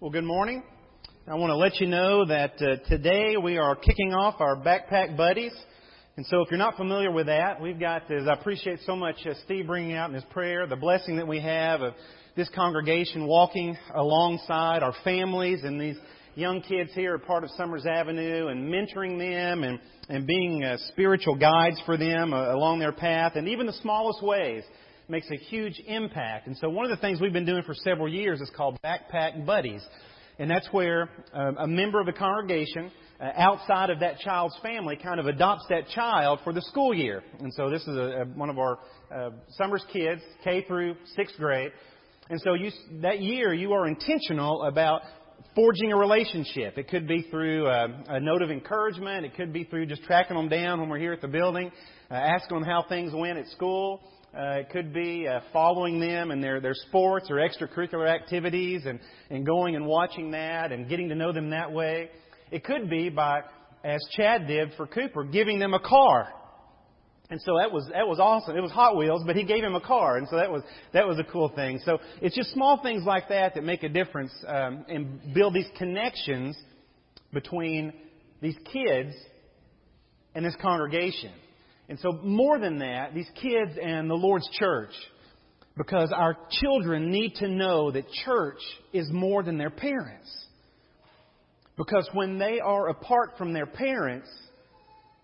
Well, good morning. I want to let you know that uh, today we are kicking off our Backpack Buddies. And so if you're not familiar with that, we've got, as I appreciate so much uh, Steve bringing out in his prayer, the blessing that we have of this congregation walking alongside our families and these young kids here are part of Summers Avenue and mentoring them and, and being uh, spiritual guides for them uh, along their path and even the smallest ways makes a huge impact. And so one of the things we've been doing for several years is called Backpack Buddies. And that's where um, a member of the congregation uh, outside of that child's family kind of adopts that child for the school year. And so this is a, a, one of our uh, summer's kids, K through sixth grade. And so you, that year you are intentional about forging a relationship. It could be through a, uh, a note of encouragement. It could be through just tracking them down when we're here at the building, uh, asking them how things went at school. Uh, it could be uh, following them and their, their sports or extracurricular activities and, and going and watching that and getting to know them that way. It could be by, as Chad did for Cooper, giving them a car. And so that was that was awesome. It was Hot Wheels, but he gave him a car, and so that was that was a cool thing. So it's just small things like that that make a difference um, and build these connections between these kids and this congregation. And so, more than that, these kids and the Lord's church, because our children need to know that church is more than their parents. Because when they are apart from their parents,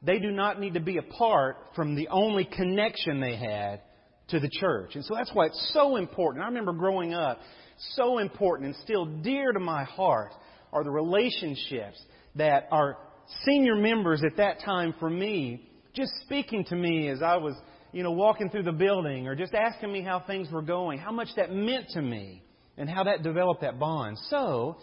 they do not need to be apart from the only connection they had to the church. And so that's why it's so important. I remember growing up, so important and still dear to my heart are the relationships that our senior members at that time for me just speaking to me as I was, you know, walking through the building or just asking me how things were going, how much that meant to me and how that developed that bond. So,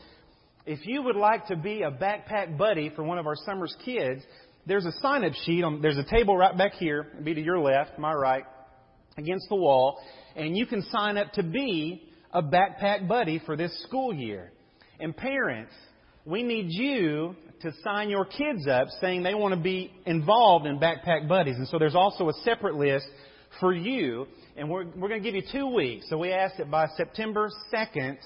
if you would like to be a backpack buddy for one of our summer's kids, there's a sign up sheet. On, there's a table right back here, be to your left, my right, against the wall, and you can sign up to be a backpack buddy for this school year. And parents, we need you to sign your kids up saying they want to be involved in Backpack Buddies. And so there's also a separate list for you. And we're, we're going to give you two weeks. So we ask that by September 2nd,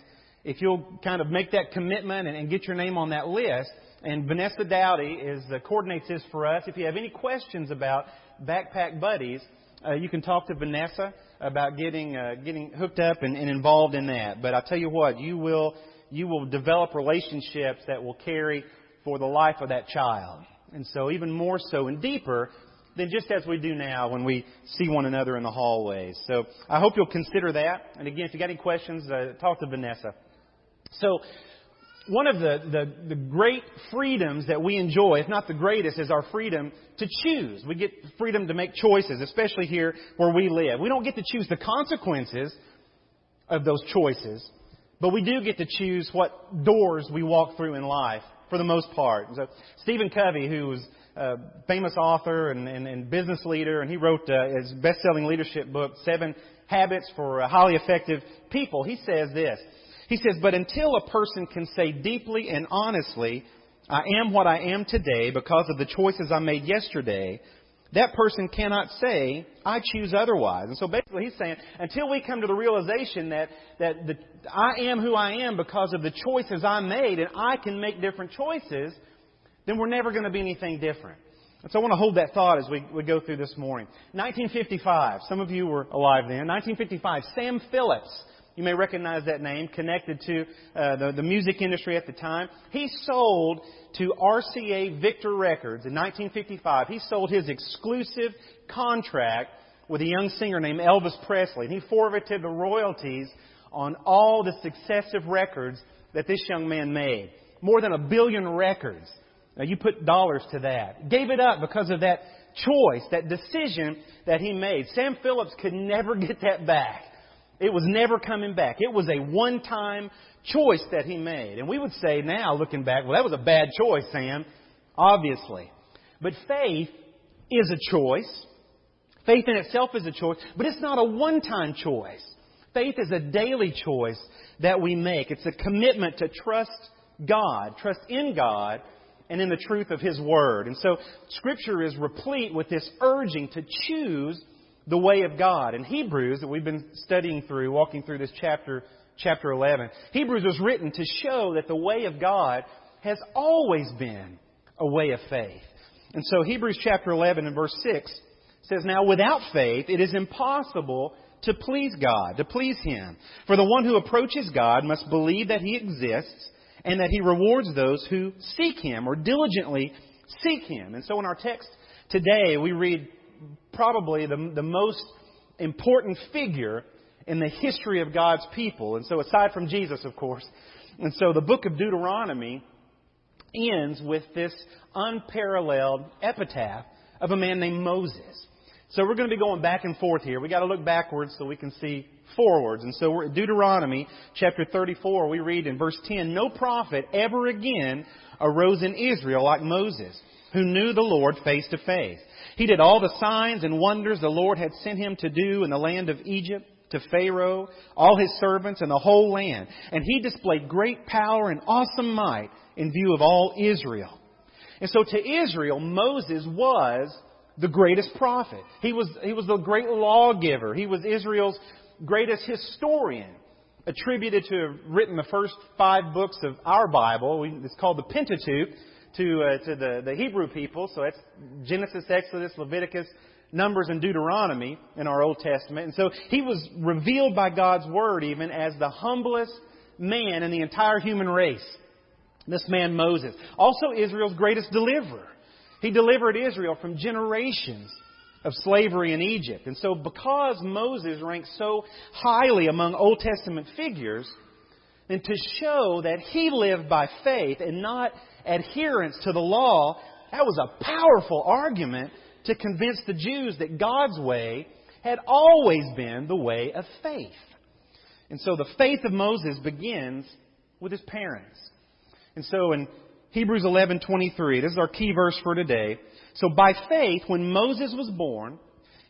if you'll kind of make that commitment and, and get your name on that list. And Vanessa Dowdy is uh, coordinates this for us. If you have any questions about Backpack Buddies, uh, you can talk to Vanessa about getting uh, getting hooked up and, and involved in that. But I tell you what, you will you will develop relationships that will carry for the life of that child. And so, even more so and deeper than just as we do now when we see one another in the hallways. So, I hope you'll consider that. And again, if you got any questions, uh, talk to Vanessa. So, one of the, the, the, great freedoms that we enjoy, if not the greatest, is our freedom to choose. We get freedom to make choices, especially here where we live. We don't get to choose the consequences of those choices, but we do get to choose what doors we walk through in life for the most part. So Stephen Covey, who was a famous author and, and, and business leader, and he wrote uh, his best-selling leadership book, Seven Habits for Highly Effective People. He says this. He says, but until a person can say deeply and honestly, I am what I am today because of the choices I made yesterday, that person cannot say, I choose otherwise. And so basically he's saying, until we come to the realization that, that the, I am who I am because of the choices I made and I can make different choices, then we're never going to be anything different. And so I want to hold that thought as we, we go through this morning. 1955, some of you were alive then. 1955, Sam Phillips you may recognize that name, connected to uh, the, the music industry at the time. He sold to RCA Victor Records in 1955. He sold his exclusive contract with a young singer named Elvis Presley. And he forfeited the royalties on all the successive records that this young man made. More than a billion records. Now you put dollars to that. Gave it up because of that choice, that decision that he made. Sam Phillips could never get that back. It was never coming back. It was a one time choice that he made. And we would say now, looking back, well, that was a bad choice, Sam. Obviously. But faith is a choice. Faith in itself is a choice, but it's not a one time choice. Faith is a daily choice that we make. It's a commitment to trust God, trust in God, and in the truth of His Word. And so, Scripture is replete with this urging to choose the way of God. In Hebrews, that we've been studying through, walking through this chapter, chapter 11, Hebrews was written to show that the way of God has always been a way of faith. And so Hebrews chapter 11 and verse 6 says, Now without faith it is impossible to please God, to please Him. For the one who approaches God must believe that He exists and that He rewards those who seek Him or diligently seek Him. And so in our text today, we read probably the, the most important figure in the history of God's people. And so aside from Jesus, of course. And so the book of Deuteronomy ends with this unparalleled epitaph of a man named Moses. So we're going to be going back and forth here. We've got to look backwards so we can see forwards. And so we're at Deuteronomy chapter 34. We read in verse 10, No prophet ever again arose in Israel like Moses, who knew the Lord face to face. He did all the signs and wonders the Lord had sent him to do in the land of Egypt to Pharaoh, all his servants, and the whole land. And he displayed great power and awesome might in view of all Israel. And so to Israel, Moses was the greatest prophet. He was, he was the great lawgiver. He was Israel's greatest historian, attributed to have written the first five books of our Bible. It's called the Pentateuch to, uh, to the, the Hebrew people. So that's Genesis, Exodus, Leviticus, Numbers, and Deuteronomy in our Old Testament. And so he was revealed by God's Word even as the humblest man in the entire human race. This man Moses. Also Israel's greatest deliverer. He delivered Israel from generations of slavery in Egypt. And so, because Moses ranks so highly among Old Testament figures, then to show that he lived by faith and not adherence to the law, that was a powerful argument to convince the Jews that God's way had always been the way of faith. And so the faith of Moses begins with his parents. And so in Hebrews 11:23. This is our key verse for today. So by faith when Moses was born,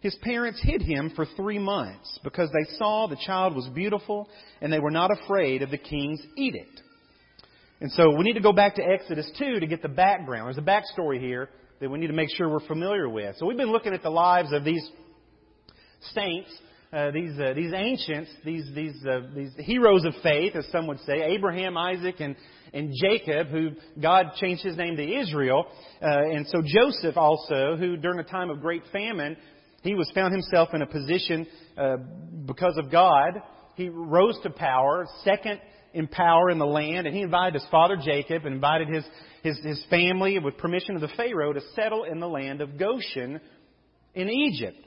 his parents hid him for 3 months because they saw the child was beautiful and they were not afraid of the king's edict. And so we need to go back to Exodus 2 to get the background. There's a backstory here that we need to make sure we're familiar with. So we've been looking at the lives of these saints uh, these uh, these ancients, these these uh, these heroes of faith, as some would say, Abraham, Isaac, and and Jacob, who God changed his name to Israel, uh, and so Joseph also, who during a time of great famine, he was found himself in a position uh, because of God. He rose to power, second in power in the land, and he invited his father Jacob and invited his his, his family, with permission of the Pharaoh, to settle in the land of Goshen in Egypt.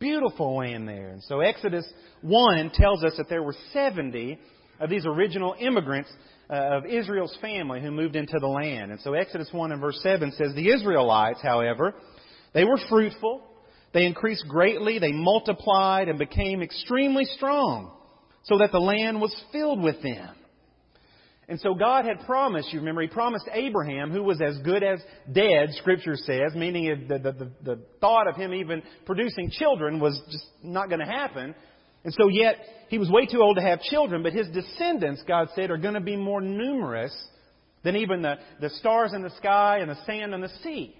Beautiful land there. And so Exodus 1 tells us that there were 70 of these original immigrants uh, of Israel's family who moved into the land. And so Exodus 1 and verse 7 says, The Israelites, however, they were fruitful, they increased greatly, they multiplied and became extremely strong, so that the land was filled with them. And so God had promised, you remember, He promised Abraham, who was as good as dead, Scripture says, meaning the, the, the, the thought of him even producing children was just not going to happen. And so yet, he was way too old to have children, but his descendants, God said, are going to be more numerous than even the, the stars in the sky and the sand on the sea.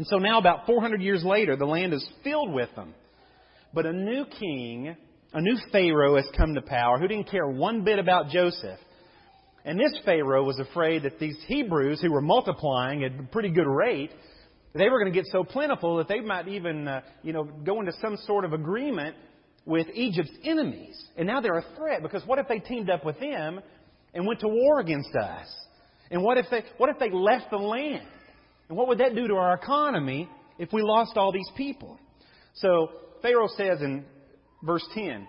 And so now, about 400 years later, the land is filled with them. But a new king, a new Pharaoh has come to power who didn't care one bit about Joseph. And this Pharaoh was afraid that these Hebrews, who were multiplying at a pretty good rate, they were going to get so plentiful that they might even, uh, you know, go into some sort of agreement with Egypt's enemies. And now they're a threat because what if they teamed up with them and went to war against us? And what if they, what if they left the land? And what would that do to our economy if we lost all these people? So Pharaoh says in verse 10,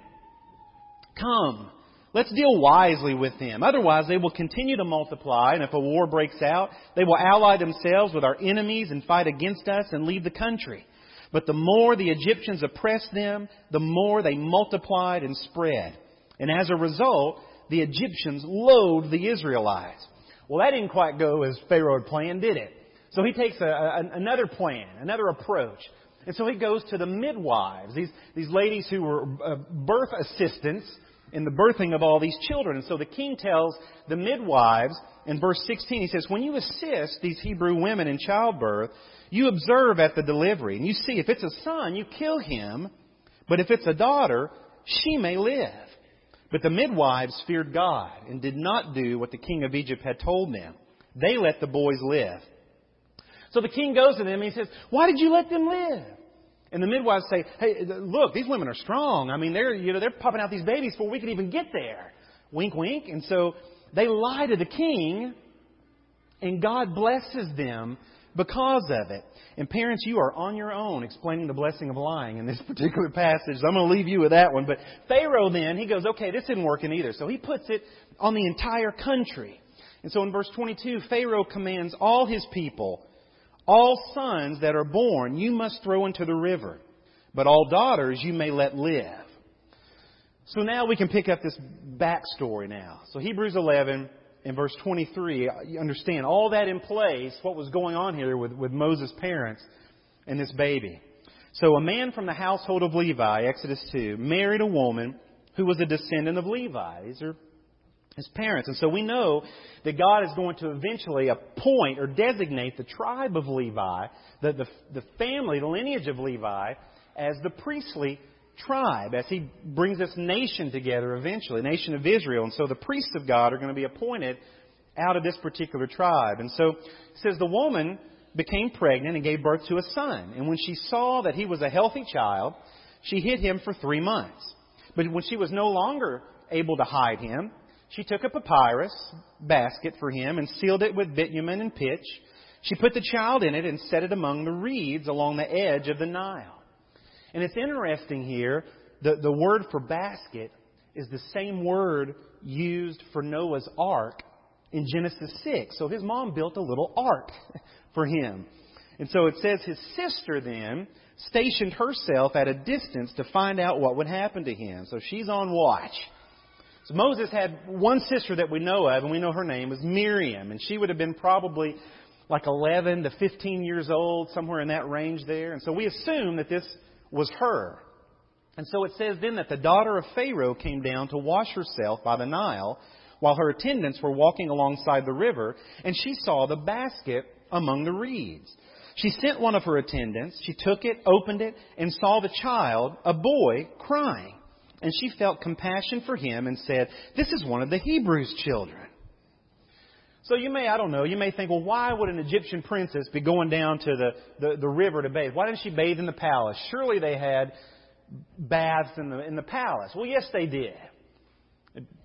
Come, Let's deal wisely with them. Otherwise, they will continue to multiply, and if a war breaks out, they will ally themselves with our enemies and fight against us and leave the country. But the more the Egyptians oppressed them, the more they multiplied and spread. And as a result, the Egyptians loathed the Israelites. Well, that didn't quite go as Pharaoh had planned, did it? So he takes a, a, another plan, another approach. And so he goes to the midwives, these, these ladies who were uh, birth assistants in the birthing of all these children. And so the king tells the midwives in verse 16, he says, When you assist these Hebrew women in childbirth, you observe at the delivery, and you see if it's a son, you kill him, But if it's a daughter, she may live. But the midwives feared God and did not do what the king of Egypt had told them. They let the boys live. So the king goes to them and he says, Why did you let them live? And the midwives say, Hey, look, these women are strong. I mean, they're, you know, they're popping out these babies before we could even get there. Wink, wink. And so they lie to the king, and God blesses them because of it. And parents, you are on your own explaining the blessing of lying in this particular passage. I'm going to leave you with that one. But Pharaoh then, he goes, okay, this isn't working either. So he puts it on the entire country. And so in verse 22, Pharaoh commands all his people, all sons that are born, you must throw into the river, but all daughters you may let live. So now we can pick up this backstory now. So Hebrews 11 in verse 23, you understand all that in place, what was going on here with, with Moses' parents and this baby. So a man from the household of Levi, Exodus 2, married a woman who was a descendant of Levi. These are his parents. And so we know that God is going to eventually appoint or designate the tribe of Levi, the, the, the family, the lineage of Levi, as the priestly tribe as he brings this nation together eventually, nation of Israel. And so the priests of God are going to be appointed out of this particular tribe. And so it says the woman became pregnant and gave birth to a son. And when she saw that he was a healthy child, she hid him for three months. But when she was no longer able to hide him, she took a papyrus basket for him and sealed it with bitumen and pitch. She put the child in it and set it among the reeds along the edge of the Nile. And it's interesting here, the, the word for basket is the same word used for Noah's ark in Genesis 6. So his mom built a little ark for him. And so it says his sister then stationed herself at a distance to find out what would happen to him. So she's on watch. So Moses had one sister that we know of, and we know her name was Miriam, and she would have been probably like 11 to 15 years old, somewhere in that range there. And so we assume that this was her. And so it says then that the daughter of Pharaoh came down to wash herself by the Nile while her attendants were walking alongside the river, and she saw the basket among the reeds. She sent one of her attendants. She took it, opened it, and saw the child, a boy, crying. And she felt compassion for him and said, This is one of the Hebrews' children. So you may, I don't know, you may think, well, why would an Egyptian princess be going down to the, the, the river to bathe? Why didn't she bathe in the palace? Surely they had baths in the, in the palace. Well, yes, they did.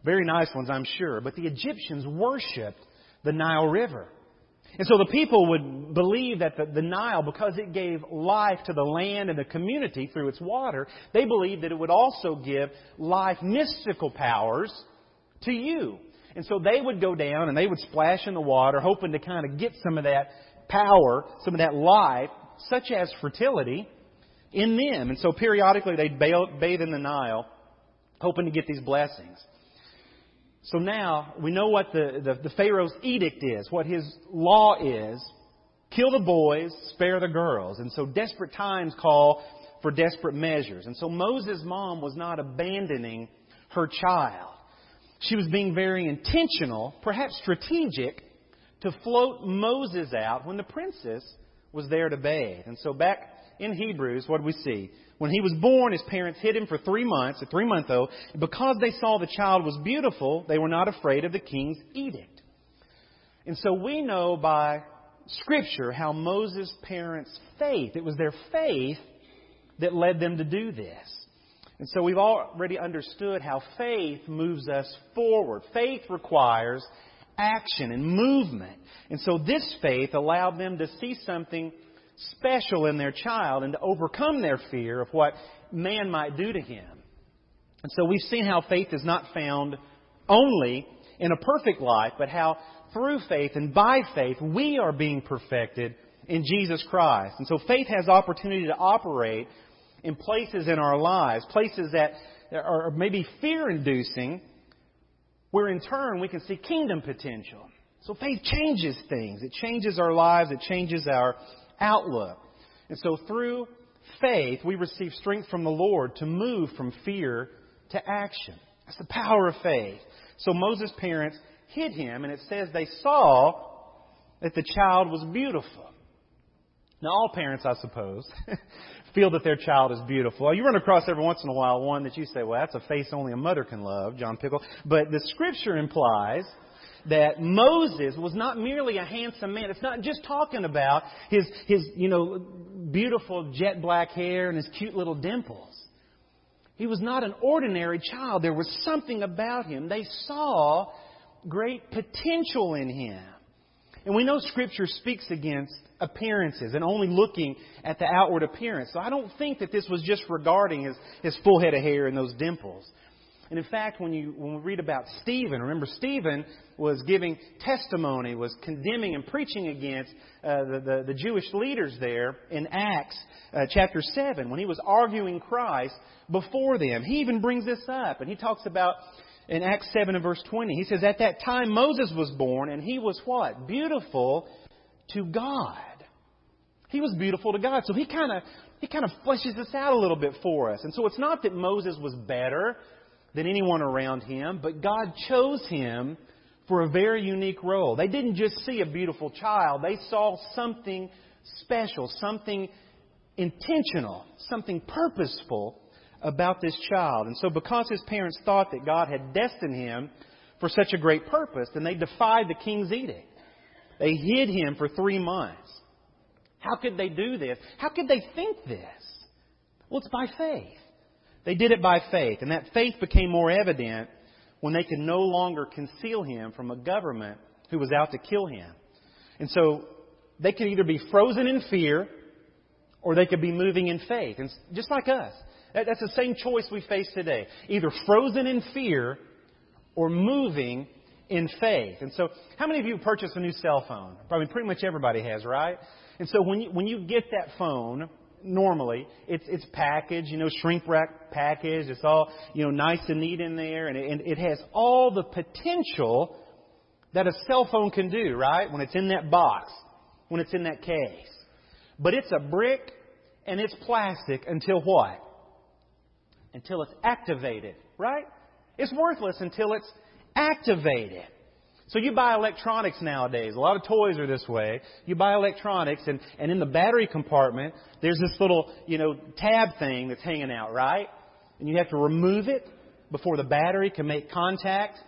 Very nice ones, I'm sure. But the Egyptians worshipped the Nile River. And so the people would believe that the, the, Nile, because it gave life to the land and the community through its water, they believed that it would also give life, mystical powers to you. And so they would go down and they would splash in the water, hoping to kind of get some of that power, some of that life, such as fertility, in them. And so periodically they'd bathe in the Nile, hoping to get these blessings. So now we know what the, the, the Pharaoh's edict is, what his law is. Kill the boys, spare the girls. And so desperate times call for desperate measures. And so Moses' mom was not abandoning her child. She was being very intentional, perhaps strategic, to float Moses out when the princess was there to bathe. And so back in Hebrews, what do we see? When he was born, his parents hid him for three months, a three month old. Because they saw the child was beautiful, they were not afraid of the king's edict. And so we know by Scripture how Moses' parents' faith, it was their faith that led them to do this. And so we've already understood how faith moves us forward. Faith requires action and movement. And so this faith allowed them to see something special in their child and to overcome their fear of what man might do to him. And so we've seen how faith is not found only in a perfect life, but how through faith and by faith we are being perfected in Jesus Christ. And so faith has opportunity to operate in places in our lives, places that are maybe fear inducing, where in turn we can see kingdom potential. So faith changes things. It changes our lives. It changes our outlook. And so through faith, we receive strength from the Lord to move from fear to action. That's the power of faith. So Moses' parents hid him, and it says they saw that the child was beautiful. Now, all parents, I suppose, feel that their child is beautiful. You run across every once in a while one that you say, well, that's a face only a mother can love, John Pickle. But the scripture implies that Moses was not merely a handsome man. It's not just talking about his, his, you know, beautiful jet black hair and his cute little dimples. He was not an ordinary child. There was something about him. They saw great potential in him. And we know Scripture speaks against appearances and only looking at the outward appearance. So I don't think that this was just regarding his, his full head of hair and those dimples. And in fact, when, you, when we read about Stephen, remember Stephen was giving testimony, was condemning and preaching against uh, the, the, the, Jewish leaders there in Acts uh, chapter 7 when he was arguing Christ before them. He even brings this up, and he talks about in Acts 7 and verse 20. He says, At that time Moses was born, and he was what? Beautiful to God. He was beautiful to God. So he kind of he kind of fleshes this out a little bit for us. And so it's not that Moses was better than anyone around him, but God chose him for a very unique role. They didn't just see a beautiful child, they saw something special, something intentional, something purposeful about this child. And so, because his parents thought that God had destined him for such a great purpose, then they defied the king's edict. They hid him for three months. How could they do this? How could they think this? Well, it's by faith. They did it by faith, and that faith became more evident when they could no longer conceal him from a government who was out to kill him. And so they could either be frozen in fear or they could be moving in faith. And just like us, that's the same choice we face today. Either frozen in fear or moving in faith. And so, how many of you purchased a new cell phone? Probably pretty much everybody has, right? And so when you, when you get that phone, normally. It's it's packaged, you know, shrink wrap packaged. It's all you know, nice and neat in there, and it, and it has all the potential that a cell phone can do, right? When it's in that box, when it's in that case. But it's a brick and it's plastic until what? Until it's activated, right? It's worthless until it's activated. So you buy electronics nowadays. A lot of toys are this way. You buy electronics and, and in the battery compartment, there's this little, you know, tab thing that's hanging out, right? And you have to remove it before the battery can make contact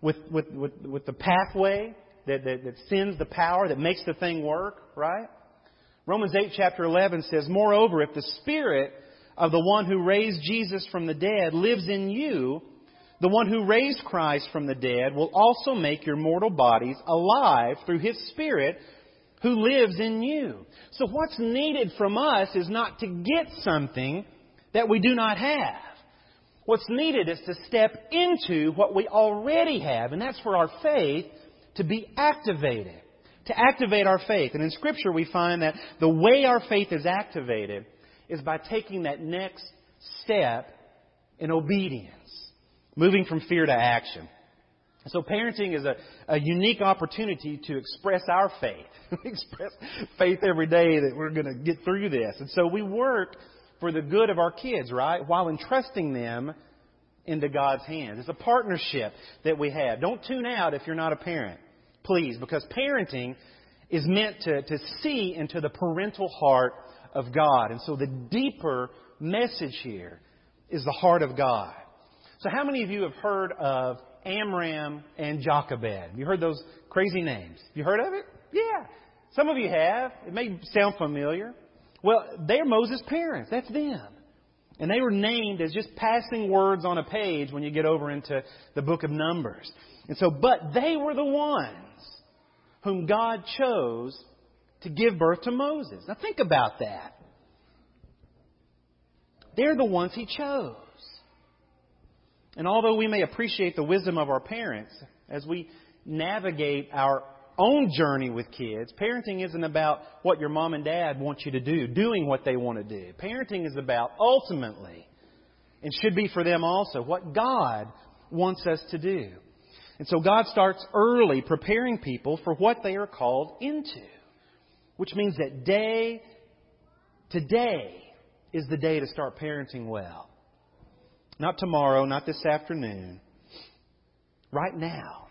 with, with, with, with the pathway that, that, that sends the power, that makes the thing work, right? Romans 8 chapter 11 says, Moreover, if the Spirit of the one who raised Jesus from the dead lives in you, the one who raised Christ from the dead will also make your mortal bodies alive through his Spirit who lives in you. So what's needed from us is not to get something that we do not have. What's needed is to step into what we already have, and that's for our faith to be activated. To activate our faith. And in Scripture we find that the way our faith is activated is by taking that next step in obedience moving from fear to action. So parenting is a, a unique opportunity to express our faith. we express faith every day that we're going to get through this. And so we work for the good of our kids, right? While entrusting them into God's hands. It's a partnership that we have. Don't tune out if you're not a parent, please, because parenting is meant to, to see into the parental heart of God. And so the deeper message here is the heart of God. So, how many of you have heard of Amram and Jochebed? You heard those crazy names? You heard of it? Yeah. Some of you have. It may sound familiar. Well, they're Moses' parents. That's them. And they were named as just passing words on a page when you get over into the book of Numbers. And so, but they were the ones whom God chose to give birth to Moses. Now think about that. They're the ones he chose. And although we may appreciate the wisdom of our parents as we navigate our own journey with kids, parenting isn't about what your mom and dad want you to do, doing what they want to do. Parenting is about ultimately, and should be for them also, what God wants us to do. And so God starts early preparing people for what they are called into, which means that day, today, is the day to start parenting well. Not tomorrow, not this afternoon. Right now.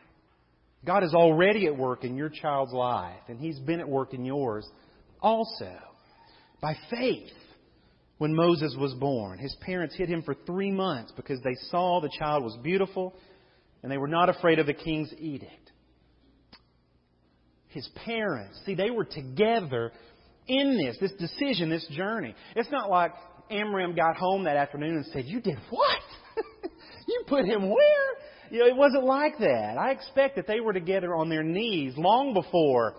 God is already at work in your child's life, and He's been at work in yours also. By faith, when Moses was born. His parents hid him for three months because they saw the child was beautiful and they were not afraid of the king's edict. His parents, see, they were together in this, this decision, this journey. It's not like Amram got home that afternoon and said, You did what? you put him where? You know, it wasn't like that. I expect that they were together on their knees long before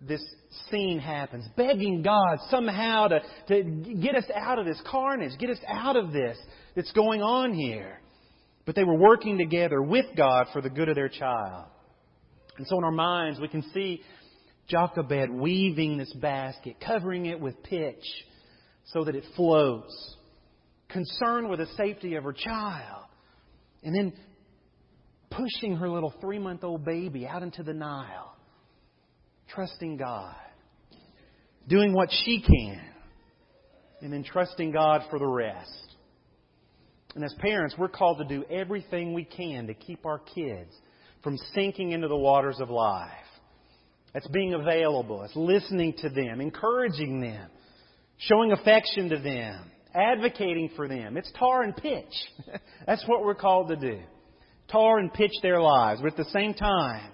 this scene happens, begging God somehow to, to get us out of this carnage, get us out of this that's going on here. But they were working together with God for the good of their child. And so in our minds, we can see Jochebed weaving this basket, covering it with pitch so that it flows. concerned with the safety of her child, and then pushing her little three month old baby out into the Nile, trusting God, doing what she can, and then trusting God for the rest. And as parents, we're called to do everything we can to keep our kids from sinking into the waters of life. It's being available. It's listening to them, encouraging them, showing affection to them, advocating for them. It's tar and pitch. That's what we're called to do. Tar and pitch their lives. But at the same time,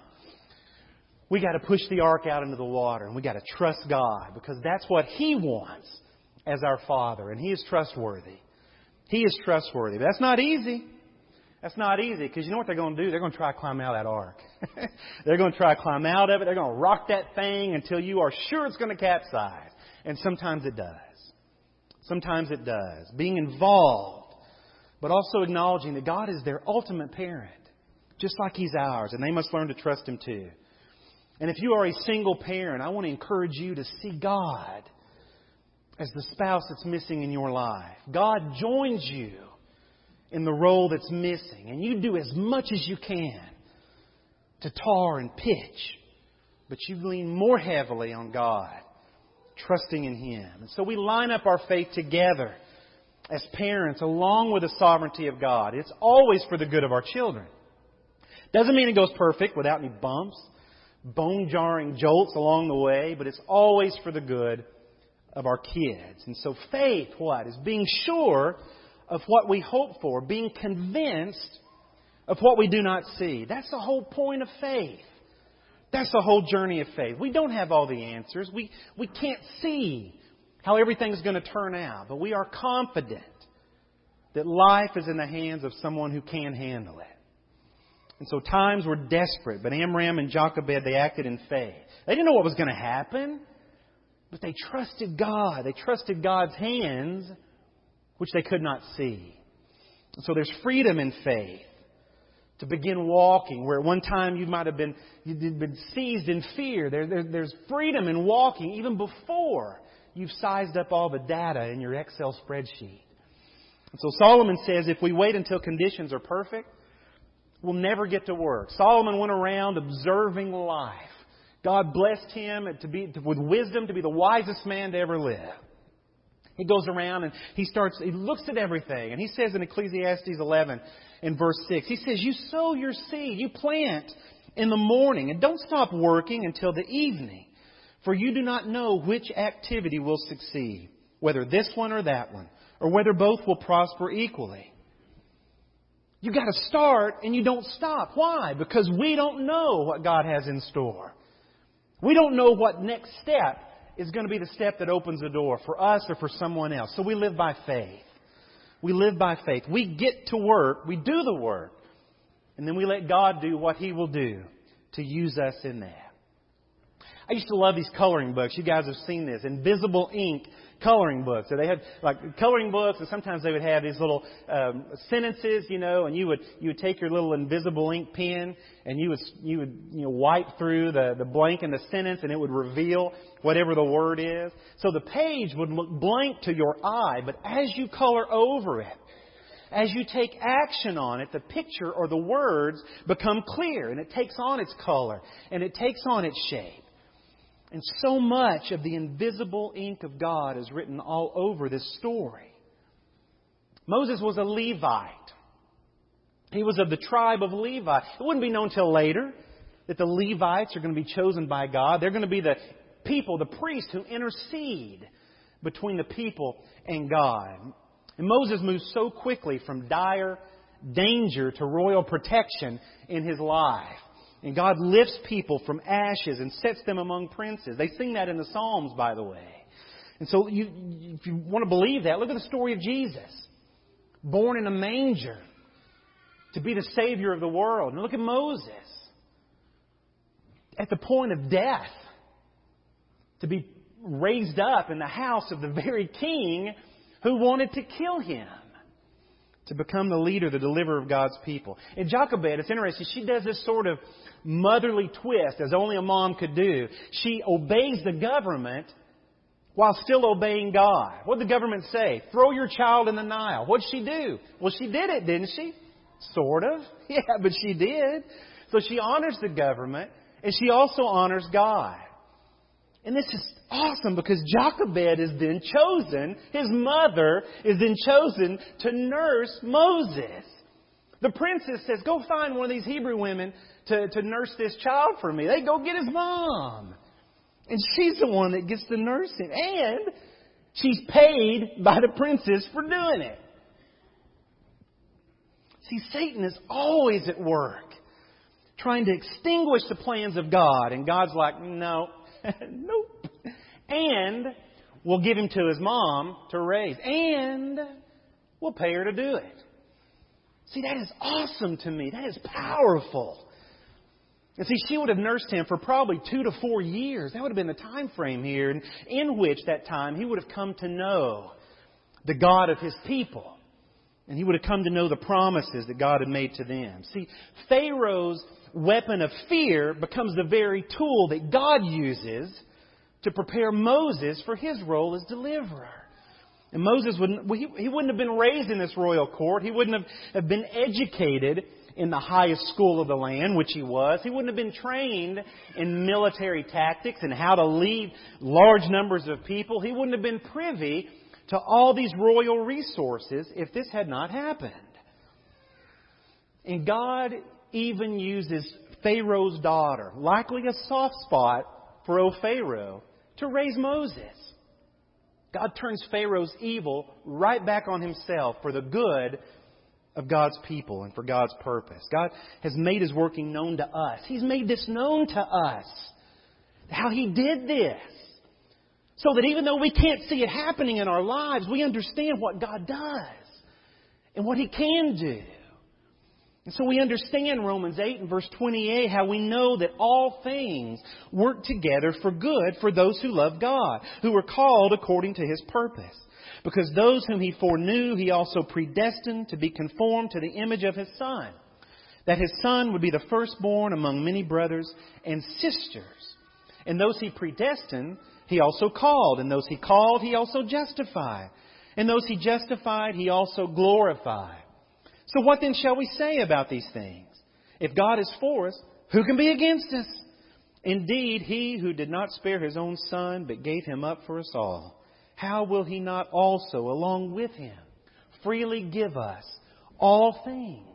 we got to push the ark out into the water and we got to trust God because that's what He wants as our Father and He is trustworthy. He is trustworthy. But that's not easy. That's not easy because you know what they're going to do? They're going to try to climb out of that ark. they're going to try to climb out of it. They're going to rock that thing until you are sure it's going to capsize. And sometimes it does. Sometimes it does. Being involved, but also acknowledging that God is their ultimate parent, just like He's ours, and they must learn to trust Him too. And if you are a single parent, I want to encourage you to see God as the spouse that's missing in your life. God joins you in the role that's missing. And you do as much as you can to tar and pitch, but you lean more heavily on God, trusting in Him. And so we line up our faith together as parents along with the sovereignty of God. It's always for the good of our children. Doesn't mean it goes perfect without any bumps, bone jarring jolts along the way, but it's always for the good of our kids. And so faith, what? Is being sure of what we hope for, being convinced of what we do not see. That's the whole point of faith. That's the whole journey of faith. We don't have all the answers. We, we can't see how everything's going to turn out, but we are confident that life is in the hands of someone who can handle it. And so times were desperate, but Amram and Jochebed, they acted in faith. They didn't know what was going to happen, but they trusted God. They trusted God's hands which they could not see. So there's freedom in faith to begin walking, where at one time you might have been, you'd been seized in fear. There, there, there's freedom in walking even before you've sized up all the data in your Excel spreadsheet. And so Solomon says if we wait until conditions are perfect, we'll never get to work. Solomon went around observing life. God blessed him to be, with wisdom to be the wisest man to ever live. He goes around and he starts, he looks at everything. And he says in Ecclesiastes 11 in verse 6, he says, You sow your seed, you plant in the morning, and don't stop working until the evening. For you do not know which activity will succeed, whether this one or that one, or whether both will prosper equally. You got to start and you don't stop. Why? Because we don't know what God has in store. We don't know what next step is going to be the step that opens the door for us or for someone else. So we live by faith. We live by faith. We get to work, we do the work, and then we let God do what He will do to use us in that. I used to love these coloring books. You guys have seen this. Invisible ink coloring books. So they had like coloring books, and sometimes they would have these little um, sentences, you know, and you would you would take your little invisible ink pen and you would you would you know wipe through the the blank in the sentence, and it would reveal whatever the word is. So the page would look blank to your eye, but as you color over it. As you take action on it, the picture or the words become clear and it takes on its color and it takes on its shape. And so much of the invisible ink of God is written all over this story. Moses was a Levite. He was of the tribe of Levi. It wouldn't be known until later that the Levites are going to be chosen by God. They're going to be the people, the priests who intercede between the people and God. And Moses moves so quickly from dire danger to royal protection in his life. And God lifts people from ashes and sets them among princes. They sing that in the Psalms, by the way. And so, you, if you want to believe that, look at the story of Jesus. Born in a manger to be the Savior of the world. And look at Moses. At the point of death, to be raised up in the house of the very king who wanted to kill him to become the leader, the deliverer of God's people. And Jochebed, it's interesting, she does this sort of motherly twist as only a mom could do. She obeys the government while still obeying God. What did the government say? Throw your child in the Nile. What did she do? Well, she did it, didn't she? Sort of. Yeah, but she did. So she honors the government and she also honors God. And this is awesome because Jochebed is then chosen, his mother is then chosen to nurse Moses. The princess says, Go find one of these Hebrew women to, to nurse this child for me. They go get his mom. And she's the one that gets to nurse him. And she's paid by the princess for doing it. See, Satan is always at work trying to extinguish the plans of God. And God's like, no, nope. And we'll give him to his mom to raise. And we'll pay her to do it. See, that is awesome to me. That is powerful. And see, she would have nursed him for probably two to four years. That would have been the time frame here, in, which that time he would have come to know the God of his people. And he would have come to know the promises that God had made to them. See, Pharaoh's weapon of fear becomes the very tool that God uses to prepare Moses for his role as deliverer. And Moses wouldn't, he, he wouldn't have been raised in this royal court. He wouldn't have, have been educated in the highest school of the land, which he was. He wouldn't have been trained in military tactics and how to lead large numbers of people. He wouldn't have been privy to all these royal resources if this had not happened. And God even uses Pharaoh's daughter, likely a soft spot for old Pharaoh, to raise Moses. God turns Pharaoh's evil right back on himself for the good of God's people and for God's purpose. God has made His working known to us. He's made this known to us. How He did this. So that even though we can't see it happening in our lives, we understand what God does and what He can do. And so we understand Romans 8 and verse 28 how we know that all things work together for good for those who love God, who are called according to His purpose. Because those whom he foreknew, he also predestined to be conformed to the image of his Son, that his Son would be the firstborn among many brothers and sisters. And those he predestined, he also called. And those he called, he also justified. And those he justified, he also glorified. So what then shall we say about these things? If God is for us, who can be against us? Indeed, he who did not spare his own son, but gave him up for us all how will he not also, along with him, freely give us all things?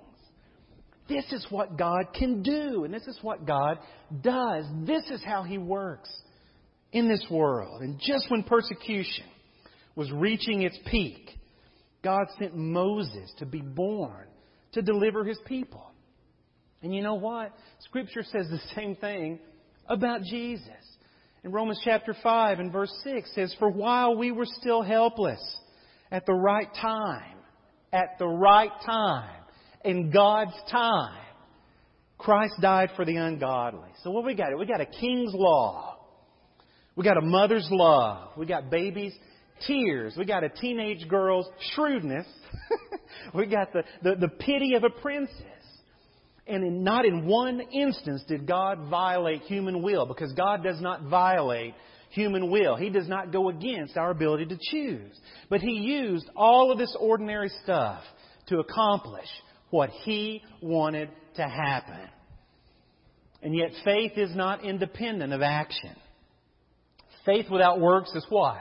This is what God can do, and this is what God does. This is how he works in this world. And just when persecution was reaching its peak, God sent Moses to be born to deliver his people. And you know what? Scripture says the same thing about Jesus in Romans chapter 5 and verse 6 says, For while we were still helpless, at the right time, at the right time, in God's time, Christ died for the ungodly. So what we got? We got a king's law. We got a mother's love. We got babies' tears. We got a teenage girl's shrewdness. we got the, the, the pity of a princess. And in, not in one instance did God violate human will, because God does not violate human will. He does not go against our ability to choose. But He used all of this ordinary stuff to accomplish what He wanted to happen. And yet faith is not independent of action. Faith without works is what?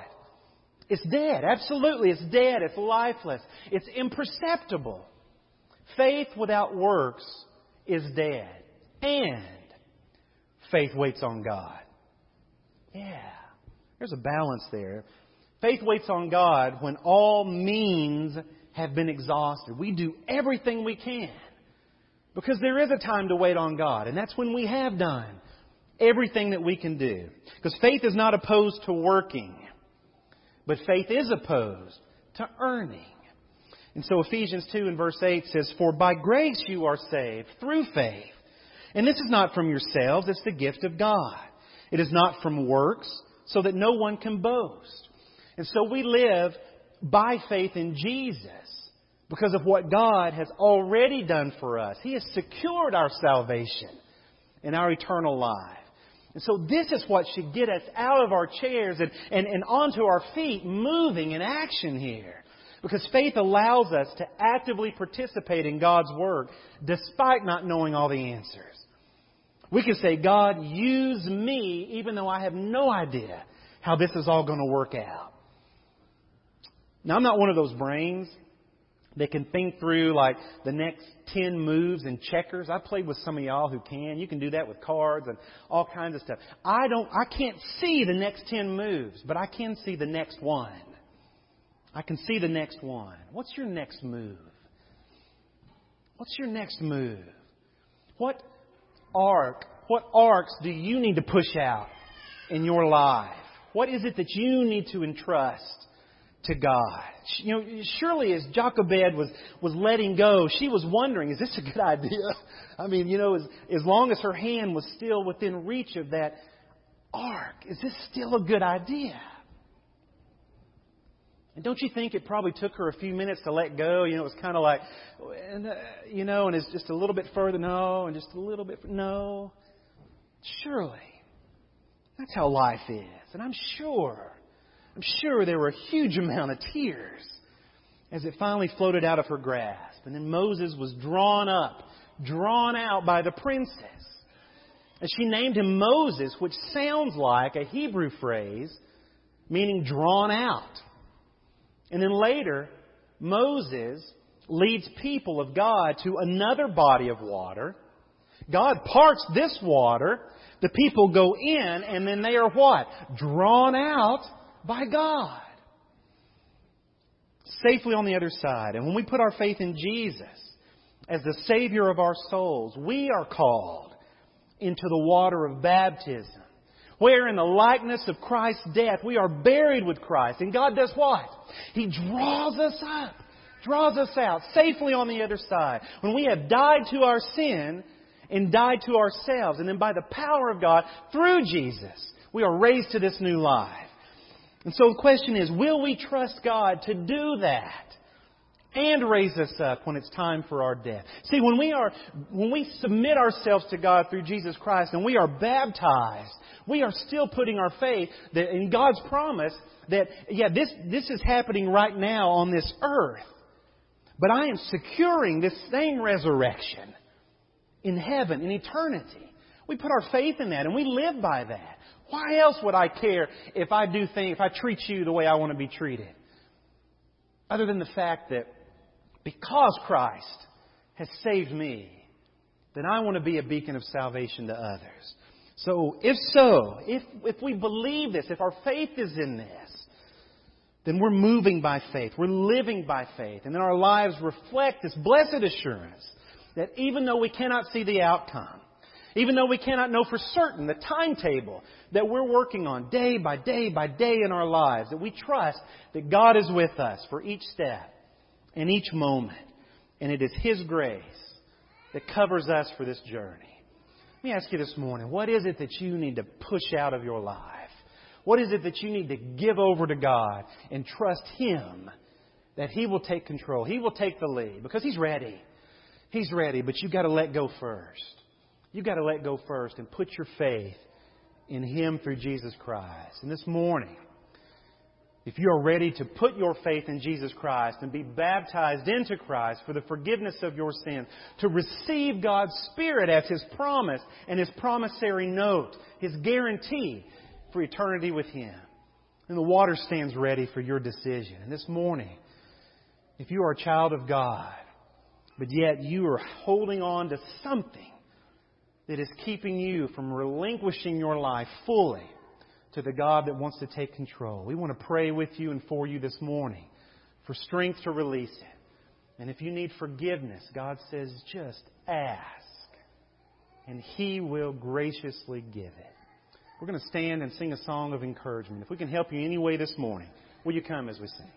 It's dead. Absolutely. It's dead. It's lifeless. It's imperceptible. Faith without works is dead. And faith waits on God. Yeah. There's a balance there. Faith waits on God when all means have been exhausted. We do everything we can. Because there is a time to wait on God, and that's when we have done everything that we can do. Because faith is not opposed to working, but faith is opposed to earning. And so Ephesians 2 and verse 8 says, For by grace you are saved through faith. And this is not from yourselves, it's the gift of God. It is not from works, so that no one can boast. And so we live by faith in Jesus because of what God has already done for us. He has secured our salvation and our eternal life. And so this is what should get us out of our chairs and, and, and onto our feet, moving in action here. Because faith allows us to actively participate in God's work despite not knowing all the answers. We can say, God, use me even though I have no idea how this is all going to work out. Now, I'm not one of those brains that can think through like the next 10 moves in checkers. I played with some of y'all who can. You can do that with cards and all kinds of stuff. I don't, I can't see the next 10 moves, but I can see the next one. I can see the next one. What's your next move? What's your next move? What ark, what arks do you need to push out in your life? What is it that you need to entrust to God. You know, surely as Jochebed was, was letting go, she was wondering, is this a good idea? I mean, you know, as, as long as her hand was still within reach of that ark, is this still a good idea? And don't you think it probably took her a few minutes to let go? You know, it was kind of like, and, uh, you know, and it's just a little bit further, no, and just a little bit, no. Surely. That's how life is. And I'm sure I'm sure there were a huge amount of tears as it finally floated out of her grasp. And then Moses was drawn up, drawn out by the princess. And she named him Moses, which sounds like a Hebrew phrase meaning drawn out. And then later, Moses leads people of God to another body of water. God parts this water. The people go in, and then they are what? Drawn out by God. Safely on the other side. And when we put our faith in Jesus as the Savior of our souls, we are called into the water of baptism. Where in the likeness of Christ's death, we are buried with Christ. And God does what? He draws us up, draws us out safely on the other side. When we have died to our sin and died to ourselves, and then by the power of God, through Jesus, we are raised to this new life. And so the question is, will we trust God to do that? and raise us up when it's time for our death. See, when we are, when we submit ourselves to God through Jesus Christ and we are baptized, we are still putting our faith in God's promise that, yeah, this, this is happening right now on this earth. But I am securing this same resurrection in heaven, in eternity. We put our faith in that and we live by that. Why else would I care if I do things, if I treat you the way I want to be treated? Other than the fact that because Christ has saved me, then I want to be a beacon of salvation to others. So, if so, if, if we believe this, if our faith is in this, then we're moving by faith. We're living by faith. And then our lives reflect this blessed assurance that even though we cannot see the outcome, even though we cannot know for certain the timetable that we're working on day by day by day in our lives, that we trust that God is with us for each step and each moment. And it is His grace that covers us for this journey. Let me ask you this morning what is it that you need to push out of your life? What is it that you need to give over to God and trust Him that He will take control? He will take the lead because He's ready. He's ready, but you've got to let go first. You've got to let go first and put your faith in Him through Jesus Christ. And this morning, if you are ready to put your faith in Jesus Christ and be baptized into Christ for the forgiveness of your sins, to receive God's Spirit as His promise and His promissory note, His guarantee for eternity with Him, then the water stands ready for your decision. And this morning, if you are a child of God, but yet you are holding on to something that is keeping you from relinquishing your life fully to the God that wants to take control. We want to pray with you and for you this morning for strength to release it. And if you need forgiveness, God says just ask, and He will graciously give it. We're going to stand and sing a song of encouragement. If we can help you any way this morning, will you come as we sing?